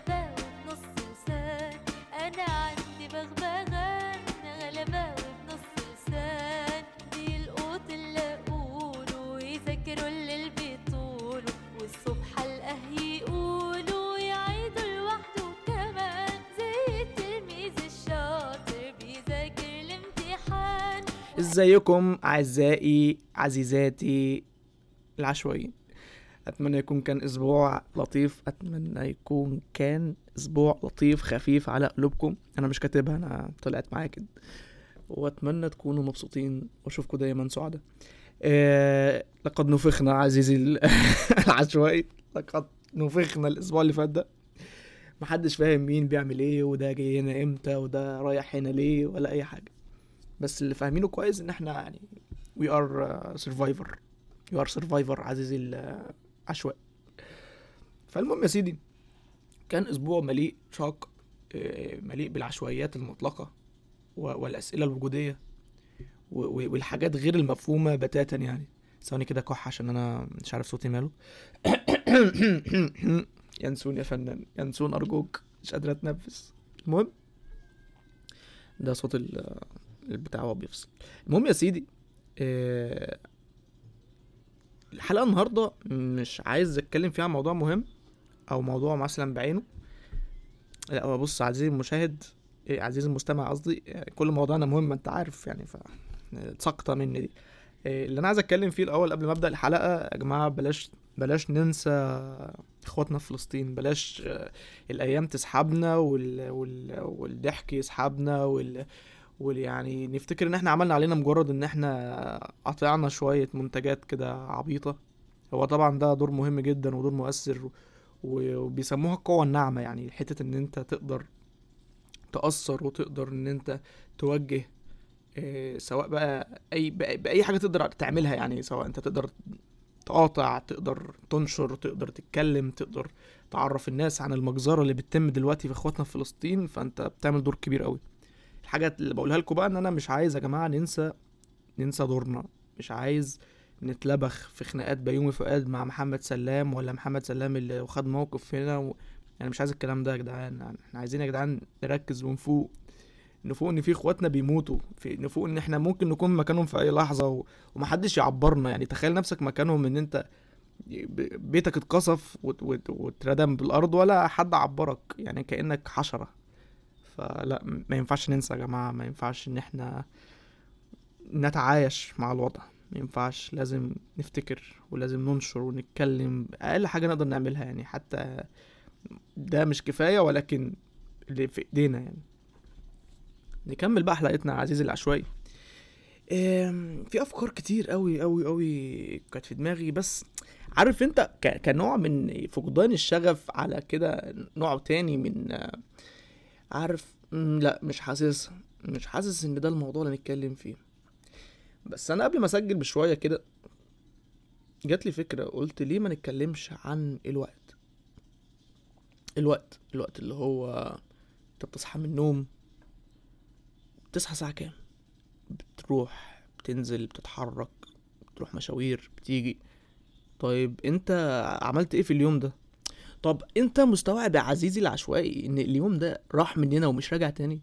غلباوي بنص لسان. أنا عندي بغبغان غلباوي بنص لسان. بيلقوط اللي أقوله ويذاكروا اللي بيطولوا والصبح القه يقولوا يعيدوا لوحده كمان. زي التلميذ الشاطر بيذاكر الامتحان. إزيكم أعزائي عزيزاتي العشوائيين؟ أتمنى يكون كان أسبوع لطيف. أتمنى يكون كان أسبوع لطيف خفيف على قلوبكم. أنا مش كاتبها أنا طلعت معايا كده. وأتمنى تكونوا مبسوطين. وأشوفكم دايما سعداء. آه لقد نفخنا عزيزي ال- العشوائي. لقد نفخنا الأسبوع اللي فات ده. محدش فاهم مين بيعمل إيه وده جاي هنا إمتى وده رايح هنا ليه ولا أي حاجة. بس اللي فاهمينه كويس إن إحنا يعني we are survivor you are survivor عزيزي العشوائي فالمهم يا سيدي كان أسبوع مليء شاق آه، مليء بالعشوائيات المطلقة والأسئلة الوجودية والحاجات غير المفهومة بتاتا يعني. ثواني كده كح عشان أنا مش عارف صوتي ماله. ينسون يا فنان ينسون أرجوك مش قادر أتنفس. المهم ده صوت ال- البتاع وهو بيفصل. المهم يا سيدي آه، الحلقة النهارده مش عايز أتكلم فيها عن موضوع مهم أو موضوع مثلا بعينه. لا بص عزيزي المشاهد إيه، عزيزي المستمع قصدي كل موضوعنا مهم أنت عارف يعني ف سقطه مني دي. إيه، اللي أنا عايز أتكلم فيه الأول قبل ما أبدأ الحلقة يا جماعة بلاش بلاش ننسى إخواتنا في فلسطين بلاش آه، الأيام تسحبنا وال... وال... والضحك يسحبنا وال... وال يعني نفتكر إن إحنا عملنا علينا مجرد إن إحنا قطعنا شوية منتجات كده عبيطة. هو طبعا ده دور مهم جدا ودور مؤثر وبيسموها القوة الناعمة يعني حتة إن أنت تقدر تأثر وتقدر إن أنت توجه آه، سواء بقى اي بأي حاجة تقدر تعملها يعني سواء أنت تقدر تقاطع تقدر تنشر تقدر تتكلم تقدر تعرف الناس عن المجزرة اللي بتتم دلوقتي في إخواتنا في فلسطين فأنت بتعمل دور كبير قوي الحاجة اللي بقولها لكم بقى إن أنا مش عايز يا جماعة ننسى ننسى دورنا. مش عايز نتلبخ في خناقات بيومي فؤاد مع محمد سلام ولا محمد سلام اللي خد موقف هنا و... يعني مش عايز الكلام ده يا جدعان. يعني إحنا عايزين يا جدعان نركز ونفوق. نفوق إن في إخواتنا بيموتوا. في نفوق إن إحنا ممكن نكون مكانهم في أي لحظة و... ومحدش يعبرنا. يعني تخيل نفسك مكانهم إن أنت بيتك اتقصف وت- وت- واتردم بالأرض ولا حد عبرك. يعني كأنك حشرة. فلا ما ينفعش ننسى يا جماعة ما ينفعش إن إحنا نتعايش مع الوضع. ما ينفعش لازم نفتكر ولازم ننشر ونتكلم أقل حاجة نقدر نعملها يعني. حتى ده مش كفاية ولكن اللي في إيدينا يعني. نكمل بقى حلقتنا عزيزي العشوائي. في أفكار كتير قوي قوي قوي كانت في دماغي. بس عارف أنت كنوع من فقدان الشغف على كده نوع تاني من عارف لا مش حاسس مش حاسس إن ده الموضوع اللي نتكلم فيه. بس أنا قبل ما أسجل بشوية كده جات لي فكرة قلت ليه ما نتكلمش عن الوقت؟ الوقت الوقت اللي هو أنت بتصحى من النوم بتصحى الساعة كام؟ بتروح بتنزل بتتحرك بتروح مشاوير بتيجي. طيب أنت عملت إيه في اليوم ده؟ طب انت مستوعب يا عزيزي العشوائي ان اليوم ده راح مننا ومش راجع تاني؟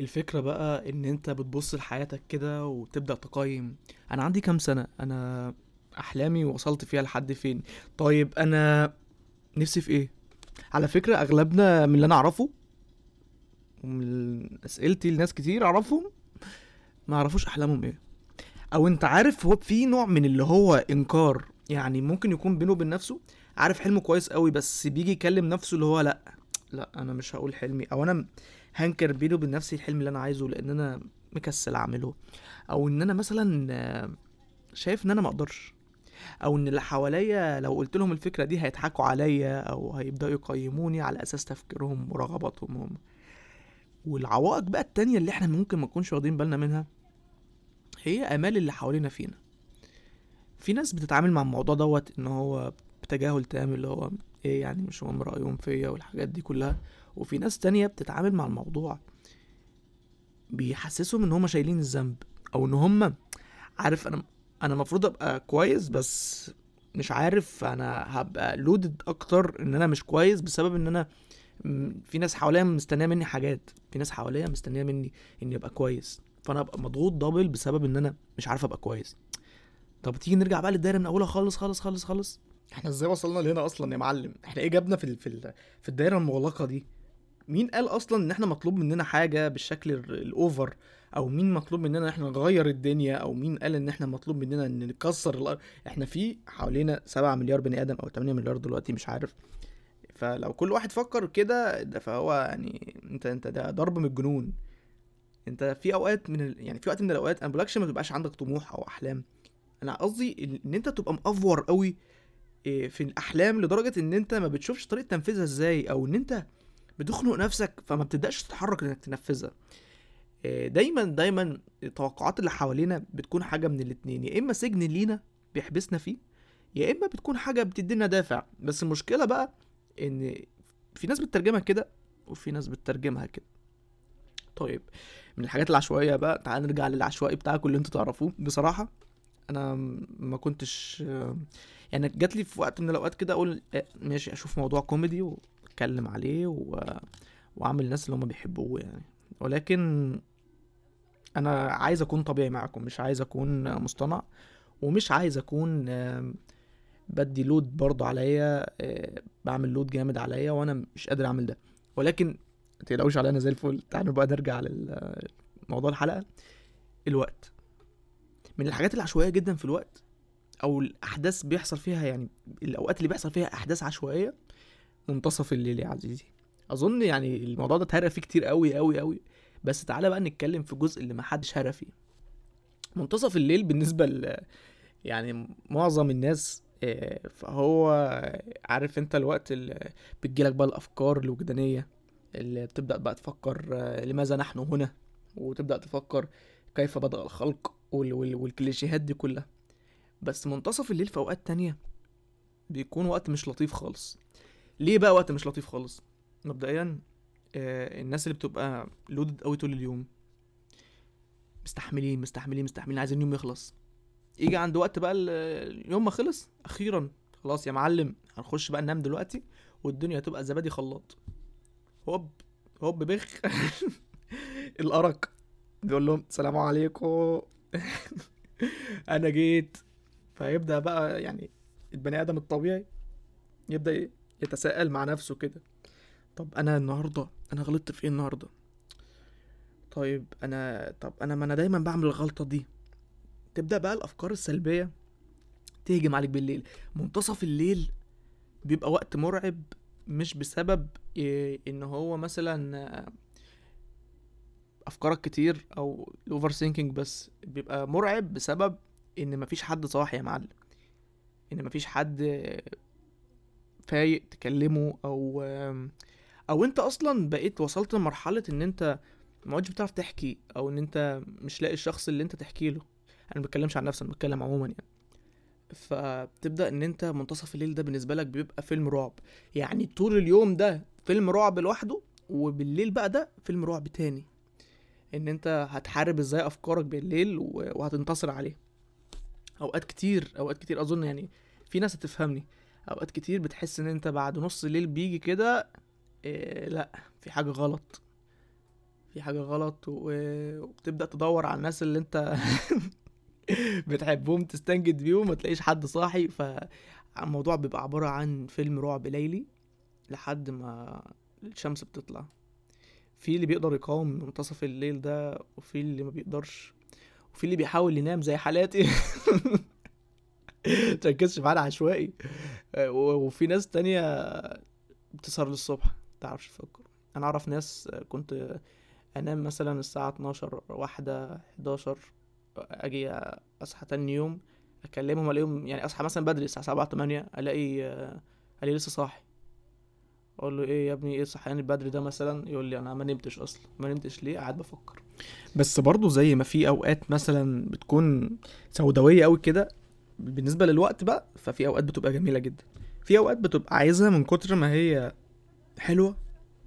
الفكرة بقى ان انت بتبص لحياتك كده وتبدأ تقيم. أنا عندي كام سنة؟ أنا احلامي وصلت فيها لحد فين؟ طيب أنا نفسي في إيه؟ على فكرة اغلبنا من اللي أنا اعرفه ومن اسئلتي لناس كتير اعرفهم ما يعرفوش احلامهم إيه. أو انت عارف هو في نوع من اللي هو انكار. يعني ممكن يكون بينه وبين نفسه عارف حلمه كويس قوي بس بيجي يكلم نفسه اللي هو لأ لأ أنا مش هقول حلمي. أو أنا هنكر بيني وبين نفسي الحلم اللي أنا عايزه لأن أنا مكسل أعمله. أو إن أنا مثلا شايف إن أنا ما أقدرش. أو إن اللي حواليا لو قلت لهم الفكرة دي هيضحكوا عليا أو هيبدأوا يقيموني على أساس تفكيرهم ورغباتهم. هم والعوائق بقى التانية اللي إحنا ممكن ما نكونش واخدين بالنا منها هي آمال اللي حوالينا فينا. في ناس بتتعامل مع الموضوع دوت إن هو بتجاهل تام اللي هو إيه يعني مش مهم رأيهم فيا والحاجات دي كلها. وفي ناس تانية بتتعامل مع الموضوع بيحسسهم إن هم شايلين الذنب أو إن هم عارف أنا أنا المفروض أبقى كويس بس مش عارف أنا هبقى لودد أكتر إن أنا مش كويس بسبب إن أنا في ناس حواليا مستنية مني حاجات في ناس حواليا مستنية مني إني أبقى كويس. فأنا ابقى مضغوط دبل بسبب إن أنا مش عارف أبقى كويس. طب تيجي نرجع بقى للدايرة من أولها خالص خالص خالص خالص؟ إحنا إزاي وصلنا لهنا أصلا يا معلم؟ إحنا إيه جابنا في في في الدايرة المغلقة دي؟ مين قال أصلا إن إحنا مطلوب مننا حاجة بالشكل ال- الاوفر أو مين مطلوب مننا إن إحنا نغير الدنيا؟ أو مين قال إن إحنا مطلوب مننا إن نكسر الأرض إحنا في حوالينا 7 مليار بني آدم أو 8 مليار دلوقتي مش عارف. فلو كل واحد فكر كده ده فهو يعني انت أنت ده ضرب من الجنون. أنت في أوقات من ال... يعني في وقت من الأوقات أنا بقولكش ما تبقاش عندك طموح أو أحلام. أنا قصدي إن أنت تبقى مأفور قوي في الأحلام لدرجة إن أنت ما بتشوفش طريقة تنفيذها إزاي أو إن أنت بتخنق نفسك فما بتبدأش تتحرك إنك تنفذها. إيه، دايما دايما التوقعات اللي حوالينا بتكون حاجة من الاتنين يا إما سجن لينا بيحبسنا فيه يا إما بتكون حاجة بتدينا دافع. بس المشكلة بقى إن في ناس بتترجمها كده وفي ناس بتترجمها كده. طيب من الحاجات العشوائية بقى تعال نرجع للعشوائي بتاعكم اللي أنتوا تعرفوه. بصراحة أنا ما كنتش يعني جات لي في وقت من الأوقات كده أقول آه، ماشي أشوف موضوع كوميدي وأتكلم عليه و... وأعمل الناس اللي هم بيحبوه يعني. ولكن أنا عايز أكون طبيعي معاكم مش عايز أكون مصطنع ومش عايز أكون بدي لود برضه عليا آه، بعمل لود جامد عليا وأنا مش قادر أعمل ده. ولكن ما تقلقوش عليا أنا زي الفل. تعالوا بقى نرجع لموضوع الحلقة. الوقت. من الحاجات العشوائية جدا في الوقت أو الأحداث بيحصل فيها يعني الأوقات اللي بيحصل فيها أحداث عشوائية منتصف الليل يا عزيزي. أظن يعني الموضوع ده اتهرى فيه كتير قوي قوي قوي بس تعالى بقى نتكلم في الجزء اللي ما حدش هرى فيه. منتصف الليل بالنسبة ل يعني معظم الناس آه، فهو عارف انت الوقت اللي بتجيلك بقى الأفكار الوجدانية اللي بتبدأ بقى تفكر آه، لماذا نحن هنا؟ وتبدأ تفكر كيف بدأ الخلق؟ والكليشيهات دي كلها. بس منتصف الليل في أوقات تانية بيكون وقت مش لطيف خالص. ليه بقى وقت مش لطيف خالص؟ مبدئيا آه، الناس اللي بتبقى لودد قوي طول اليوم. مستحملين مستحملين مستحملين عايزين اليوم يخلص. يجي عند وقت بقى ال- اليوم ما خلص أخيرا خلاص يا معلم هنخش بقى ننام دلوقتي والدنيا هتبقى زبادي خلاط. هوب هوب بخ. الأرق. بيقول لهم السلام عليكم. أنا جيت فيبدأ بقى يعني البني آدم الطبيعي يبدأ إيه؟ يتساءل مع نفسه كده. طب أنا النهارده أنا غلطت في إيه النهارده؟ طيب أنا طب أنا ما أنا دايما بعمل الغلطة دي. تبدأ بقى الأفكار السلبية تهجم عليك بالليل. منتصف الليل بيبقى وقت مرعب مش بسبب إيه إن هو مثلا أفكارك كتير أو ال overthinking بس بيبقى مرعب بسبب إن مفيش حد صاحي يا معلم. إن مفيش حد فايق تكلمه أو أو أنت أصلا بقيت وصلت لمرحلة إن أنت ما عدتش بتعرف تحكي أو إن أنت مش لاقي الشخص اللي أنت تحكي له. أنا ما بتكلمش عن نفسي أنا بتكلم عموما يعني. فبتبدأ إن أنت منتصف الليل ده بالنسبة لك بيبقى فيلم رعب. يعني طول اليوم ده فيلم رعب لوحده وبالليل بقى ده فيلم رعب تاني. إن أنت هتحارب إزاي أفكارك بالليل وهتنتصر عليه أوقات كتير أوقات كتير. أظن يعني في ناس هتفهمني. أوقات كتير بتحس إن أنت بعد نص الليل بيجي كده إيه لأ في حاجة غلط. في حاجة غلط و- وبتبدأ تدور على الناس اللي أنت بتحبهم تستنجد بيهم ما تلاقيش حد صاحي. فالموضوع بيبقى عبارة عن فيلم رعب ليلي لحد ما الشمس بتطلع. في اللي بيقدر يقاوم منتصف الليل ده وفي اللي ما بيقدرش وفي اللي بيحاول ينام زي حالاتي. متركزش معانا عشوائي. آه، وفي ناس تانية بتسهر للصبح متعرفش تفكر. أنا أعرف ناس آه، كنت أنام مثلا الساعة 12 واحدة 11 أجي أصحى تاني يوم أكلمهم ألاقيهم يعني أصحى مثلا بدري الساعة 7 8 ألاقي آه، ألاقي لسه صاحي. أقول له إيه يا ابني إيه الصحيان البدري ده مثلا؟ يقول لي أنا ما نمتش أصلا. ما نمتش ليه؟ قاعد بفكر. بس برضه زي ما في أوقات مثلا بتكون سوداوية قوي كده بالنسبة للوقت بقى ففي أوقات بتبقى جميلة جدا. في أوقات بتبقى عايزها من كتر ما هي حلوة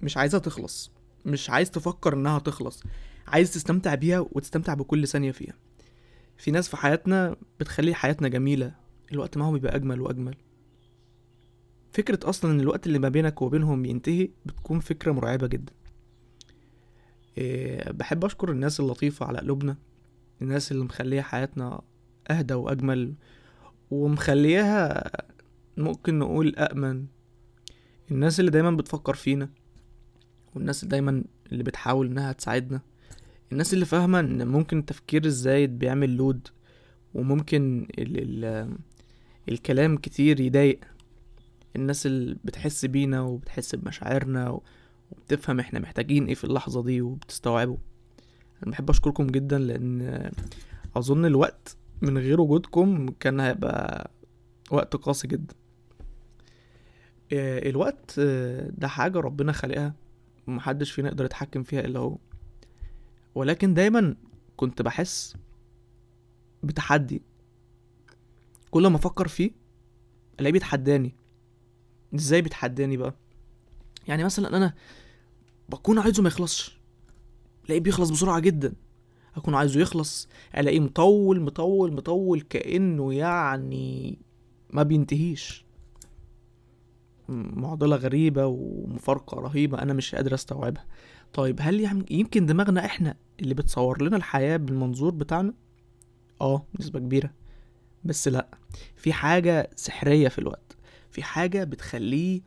مش عايزها تخلص. مش عايز تفكر إنها تخلص. عايز تستمتع بيها وتستمتع بكل ثانية فيها. في ناس في حياتنا بتخلي حياتنا جميلة. الوقت معاهم بيبقى أجمل وأجمل. فكرة أصلا إن الوقت اللي ما بينك وبينهم ينتهي بتكون فكرة مرعبة جدا. إيه بحب أشكر الناس اللطيفة على قلوبنا الناس اللي مخلية حياتنا أهدى وأجمل ومخليها ممكن نقول أأمن. الناس اللي دايما بتفكر فينا والناس اللي دايما اللي بتحاول إنها تساعدنا. الناس اللي فاهمة إن ممكن التفكير الزايد بيعمل لود وممكن ال ال الكلام كتير يضايق. الناس اللي بتحس بينا وبتحس بمشاعرنا وبتفهم إحنا محتاجين إيه في اللحظة دي وبتستوعبه. أنا بحب أشكركم جدا لأن أظن الوقت من غير وجودكم كان هيبقى وقت قاسي جدا. آه، الوقت آه، ده حاجة ربنا خلقها ومحدش فينا يقدر يتحكم فيها إلا هو. ولكن دايما كنت بحس بتحدي. كل ما أفكر فيه ألاقيه بيتحداني. إزاي بيتحداني بقى؟ يعني مثلا أنا بكون عايزه ما يخلصش. ألاقيه بيخلص بسرعة جدا. أكون عايزه يخلص ألاقيه مطول مطول مطول كأنه يعني ما بينتهيش. معضلة غريبة ومفارقة رهيبة أنا مش قادر أستوعبها. طيب هل يمكن دماغنا إحنا اللي بتصور لنا الحياة بالمنظور بتاعنا؟ آه نسبة كبيرة. بس لأ في حاجة سحرية في الوقت. في حاجة بتخليه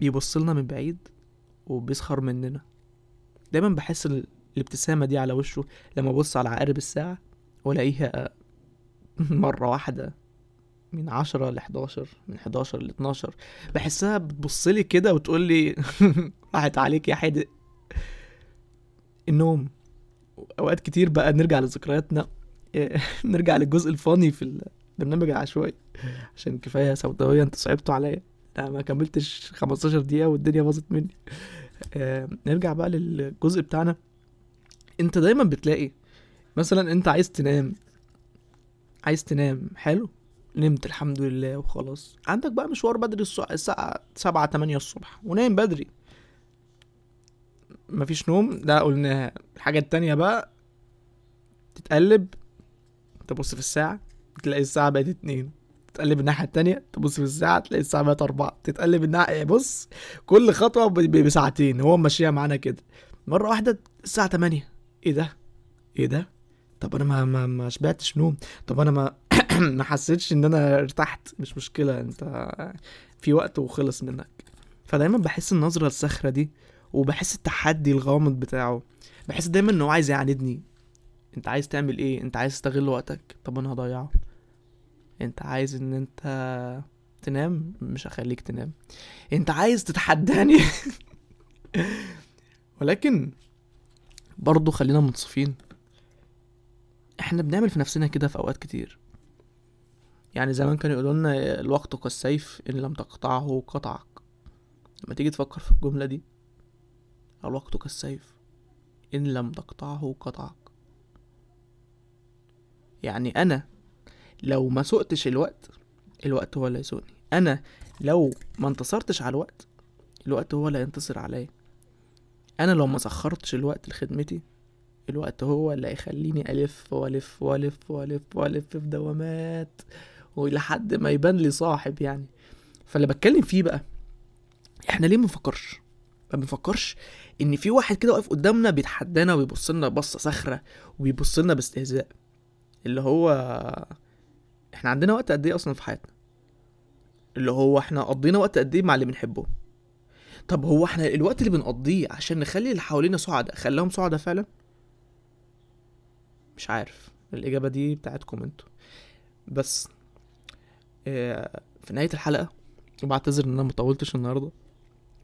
بيبص لنا من بعيد وبيسخر مننا. دايما بحس ال- الابتسامة دي على وشه لما أبص على عقارب الساعة وألاقيها مرة واحدة من عشرة لحداشر من حداشر لاتناشر بحسها بتبصلي كده وتقولي راحت عليك يا حدق النوم. أوقات كتير بقى نرجع لذكرياتنا. نرجع للجزء الفاني في البرنامج العشوائي عشان كفاية سوداوية أنتوا صعبتوا عليا. أنا ما كملتش 15 دقيقة والدنيا باظت مني. آه، نرجع بقى للجزء بتاعنا. انت دايما بتلاقي مثلا انت عايز تنام. عايز تنام حلو؟ نمت الحمد لله وخلاص. عندك بقى مشوار بدري الساعة سبعة تمانية الصبح. ونايم بدري. مفيش نوم. ده قلناها الحاجة التانية بقى تتقلب تبص في الساعة. تلاقي الساعة بقت اتنين. تتقلب الناحية التانية تبص في الساعة تلاقي الساعة بقت أربعة. تتقلب الناحية بص كل خطوة بساعتين هو ماشيها معانا كده. مرة واحدة الساعة تمانية. إيه ده؟ إيه ده؟ طب أنا ما ما, ما شبعتش نوم. طب أنا ما ما حسيتش إن أنا ارتحت. مش مشكلة أنت في وقت وخلص منك. فدايما بحس النظرة الصخرة دي وبحس التحدي الغامض بتاعه. بحس دايما إن هو عايز يعاندني أنت عايز تعمل إيه؟ أنت عايز تستغل وقتك. طب أنا هضيعه. انت عايز ان انت تنام؟ مش هخليك تنام. انت عايز تتحداني؟ ولكن برضه خلينا منصفين. إحنا بنعمل في نفسنا كده في أوقات كتير. يعني زمان كانوا يقولوا لنا الوقت كالسيف إن لم تقطعه قطعك. لما تيجي تفكر في الجملة دي الوقت كالسيف إن لم تقطعه قطعك. يعني أنا لو ما سقتش الوقت الوقت هو اللي يسوقني أنا لو ما انتصرتش على الوقت الوقت هو اللي هينتصر عليا. أنا لو ما سخرتش الوقت لخدمتي الوقت هو اللي هيخليني ألف وألف وألف وألف وألف في دوامات ولحد ما يبان لي صاحب يعني. فاللي بتكلم فيه بقى إحنا ليه ما بنفكرش ما بنفكرش إن في واحد كده واقف قدامنا بيتحدانا وبيبص لنا بصة صخرة وبيبص لنا باستهزاء. اللي هو إحنا عندنا وقت قد إيه أصلا في حياتنا؟ اللي هو إحنا قضينا وقت قد إيه مع اللي بنحبه؟ طب هو إحنا الوقت اللي بنقضيه عشان نخلي اللي حوالينا سعداء خلاهم سعداء فعلا؟ مش عارف. الإجابة دي بتاعتكم أنتوا بس آه، في نهاية الحلقة وبعتذر إن أنا مطولتش النهاردة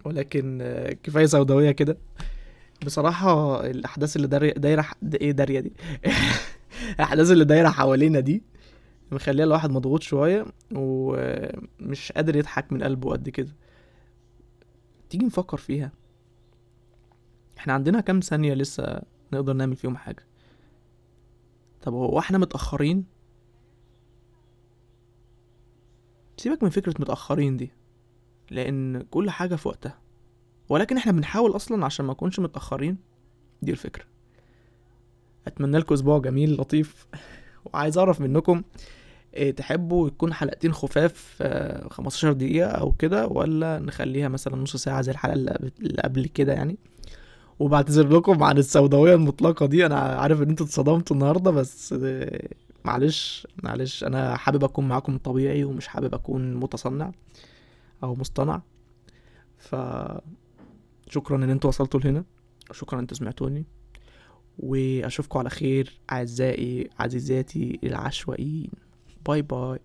ولكن آه، كفاية سوداوية كده. بصراحة الأحداث اللي دايرة دايرة ح- دا- إيه دارية دي؟ الأحداث اللي دايرة حوالينا دي مخليها الواحد مضغوط شوية ومش قادر يضحك من قلبه قد كده. تيجي نفكر فيها. إحنا عندنا كام ثانية لسه نقدر نعمل فيهم حاجة؟ طب هو إحنا متأخرين؟ سيبك من فكرة متأخرين دي لأن كل حاجة في وقتها. ولكن إحنا بنحاول أصلا عشان ما نكونش متأخرين؟ دي الفكرة. أتمنى لكم أسبوع جميل لطيف. وعايز أعرف منكم إيه تحبوا يكون حلقتين خفاف آه، 15 دقيقة أو كده ولا نخليها مثلا نص ساعة زي الحلقة اللي قبل- كده يعني؟ وبعتذر لكم عن السوداوية المطلقة دي أنا عارف إن أنتوا اتصدمتوا النهاردة بس آه، معلش معلش أنا حابب أكون معاكم طبيعي ومش حابب أكون متصنع أو مصطنع. ف شكرا إن أنتوا وصلتوا لهنا شكرا إن أنتوا سمعتوني. وأشوفكم على خير أعزائي عزيزاتي العشوائيين. باي باي.